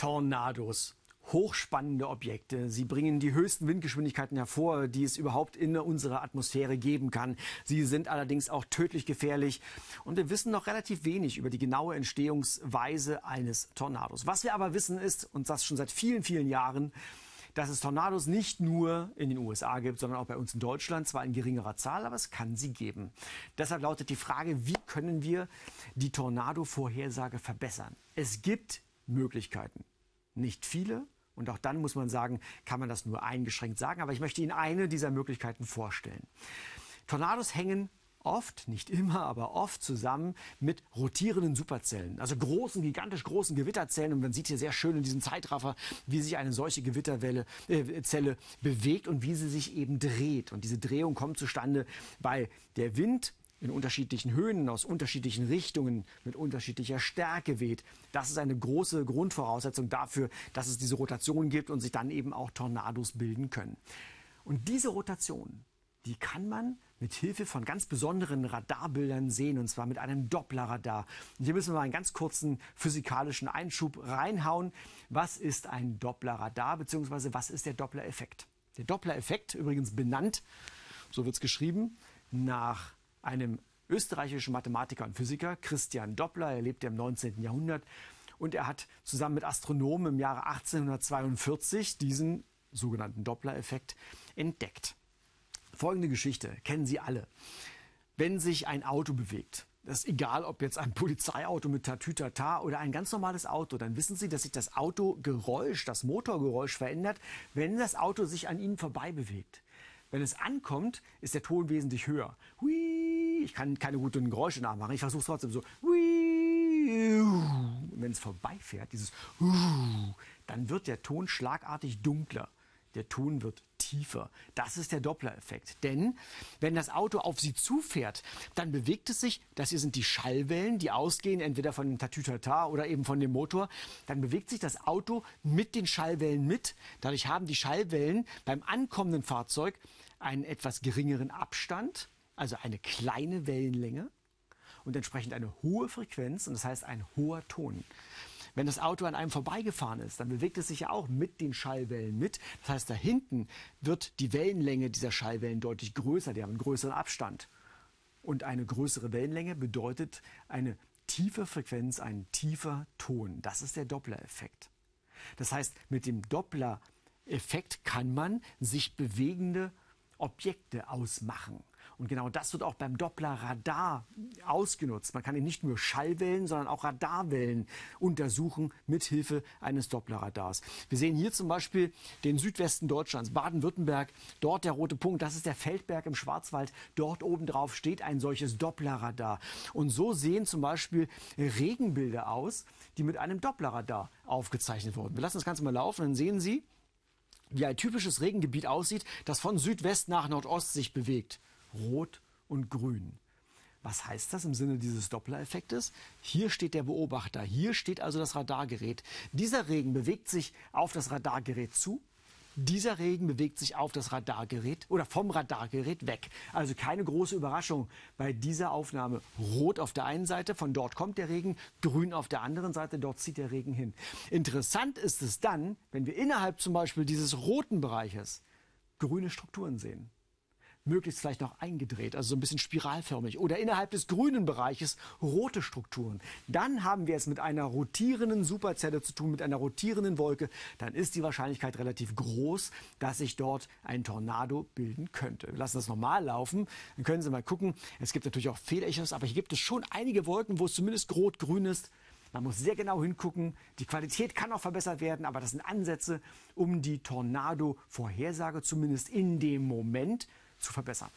Tornados. Hochspannende Objekte. Sie bringen die höchsten Windgeschwindigkeiten hervor, die es überhaupt in unserer Atmosphäre geben kann. Sie sind allerdings auch tödlich gefährlich. Und wir wissen noch relativ wenig über die genaue Entstehungsweise eines Tornados. Was wir aber wissen ist, und das schon seit vielen, vielen Jahren, dass es Tornados nicht nur in den USA gibt, sondern auch bei uns in Deutschland, zwar in geringerer Zahl, aber es kann sie geben. Deshalb lautet die Frage, wie können wir die Tornado-Vorhersage verbessern? Es gibt Möglichkeiten. Nicht viele. Und auch dann muss man sagen, kann man das nur eingeschränkt sagen. Aber ich möchte Ihnen eine dieser Möglichkeiten vorstellen. Tornados hängen oft, nicht immer, aber oft zusammen mit rotierenden Superzellen, also großen, gigantisch großen Gewitterzellen. Und man sieht hier sehr schön in diesem Zeitraffer, wie sich eine solche Gewitterwelle, äh, Zelle bewegt und wie sie sich eben dreht. Und diese Drehung kommt zustande, weil der Wind in unterschiedlichen Höhen, aus unterschiedlichen Richtungen, mit unterschiedlicher Stärke weht. Das ist eine große Grundvoraussetzung dafür, dass es diese Rotation gibt und sich dann eben auch Tornados bilden können. Und diese Rotation, die kann man mit Hilfe von ganz besonderen Radarbildern sehen, und zwar mit einem Dopplerradar. Und hier müssen wir mal einen ganz kurzen physikalischen Einschub reinhauen. Was ist ein Dopplerradar, beziehungsweise was ist der Dopplereffekt? Der Dopplereffekt, übrigens benannt, so wird es geschrieben, nach einem österreichischen Mathematiker und Physiker, Christian Doppler. Er lebte im 19. Jahrhundert und er hat zusammen mit Astronomen im Jahre 1842 diesen sogenannten Doppler-Effekt entdeckt. Folgende Geschichte kennen Sie alle. Wenn sich ein Auto bewegt, das ist egal, ob jetzt ein Polizeiauto mit Tatütata oder ein ganz normales Auto, dann wissen Sie, dass sich das Autogeräusch, das Motorgeräusch verändert, wenn das Auto sich an Ihnen vorbei bewegt. Wenn es ankommt, ist der Ton wesentlich höher. Hui, ich kann keine guten Geräusche nachmachen. Ich versuche es trotzdem so. Hui, wenn es vorbeifährt, dieses dann wird der Ton schlagartig dunkler. Der Ton wird tiefer. Das ist der Doppler-Effekt. Denn wenn das Auto auf Sie zufährt, dann bewegt es sich, das hier sind die Schallwellen, die ausgehen entweder von dem Tatütata oder eben von dem Motor, dann bewegt sich das Auto mit den Schallwellen mit. Dadurch haben die Schallwellen beim ankommenden Fahrzeug einen etwas geringeren Abstand, also eine kleine Wellenlänge und entsprechend eine hohe Frequenz und das heißt ein hoher Ton. Wenn das Auto an einem vorbeigefahren ist, dann bewegt es sich ja auch mit den Schallwellen mit. Das heißt, da hinten wird die Wellenlänge dieser Schallwellen deutlich größer, die haben einen größeren Abstand. Und eine größere Wellenlänge bedeutet eine tiefe Frequenz, ein tiefer Ton. Das ist der Doppler-Effekt. Das heißt, mit dem Doppler-Effekt kann man sich bewegende Objekte ausmachen. Und genau das wird auch beim Doppler-Radar ausgenutzt. Man kann eben nicht nur Schallwellen, sondern auch Radarwellen untersuchen mit Hilfe eines Doppler-Radars. Wir sehen hier zum Beispiel den Südwesten Deutschlands, Baden-Württemberg. Dort der rote Punkt, das ist der Feldberg im Schwarzwald. Dort oben drauf steht ein solches Doppler-Radar. Und so sehen zum Beispiel Regenbilder aus, die mit einem Doppler-Radar aufgezeichnet wurden. Wir lassen das Ganze mal laufen, dann sehen Sie, wie ein typisches Regengebiet aussieht, das von Südwest nach Nordost sich bewegt. Rot und Grün. Was heißt das im Sinne dieses Doppler-Effektes? Hier steht der Beobachter, hier steht also das Radargerät. Dieser Regen bewegt sich auf das Radargerät zu dieser Regen bewegt sich auf das Radargerät oder vom Radargerät weg. Also keine große Überraschung bei dieser Aufnahme. Rot auf der einen Seite, von dort kommt der Regen, grün auf der anderen Seite, dort zieht der Regen hin. Interessant ist es dann, wenn wir innerhalb zum Beispiel dieses roten Bereiches grüne Strukturen sehen möglichst vielleicht noch eingedreht, also so ein bisschen spiralförmig oder innerhalb des grünen Bereiches rote Strukturen. Dann haben wir es mit einer rotierenden Superzelle zu tun, mit einer rotierenden Wolke. Dann ist die Wahrscheinlichkeit relativ groß, dass sich dort ein Tornado bilden könnte. Wir lassen das normal laufen. Dann können Sie mal gucken. Es gibt natürlich auch Fehlechos, aber hier gibt es schon einige Wolken, wo es zumindest rot-grün ist. Man muss sehr genau hingucken. Die Qualität kann auch verbessert werden, aber das sind Ansätze, um die Tornado-Vorhersage zumindest in dem Moment zu verbessern.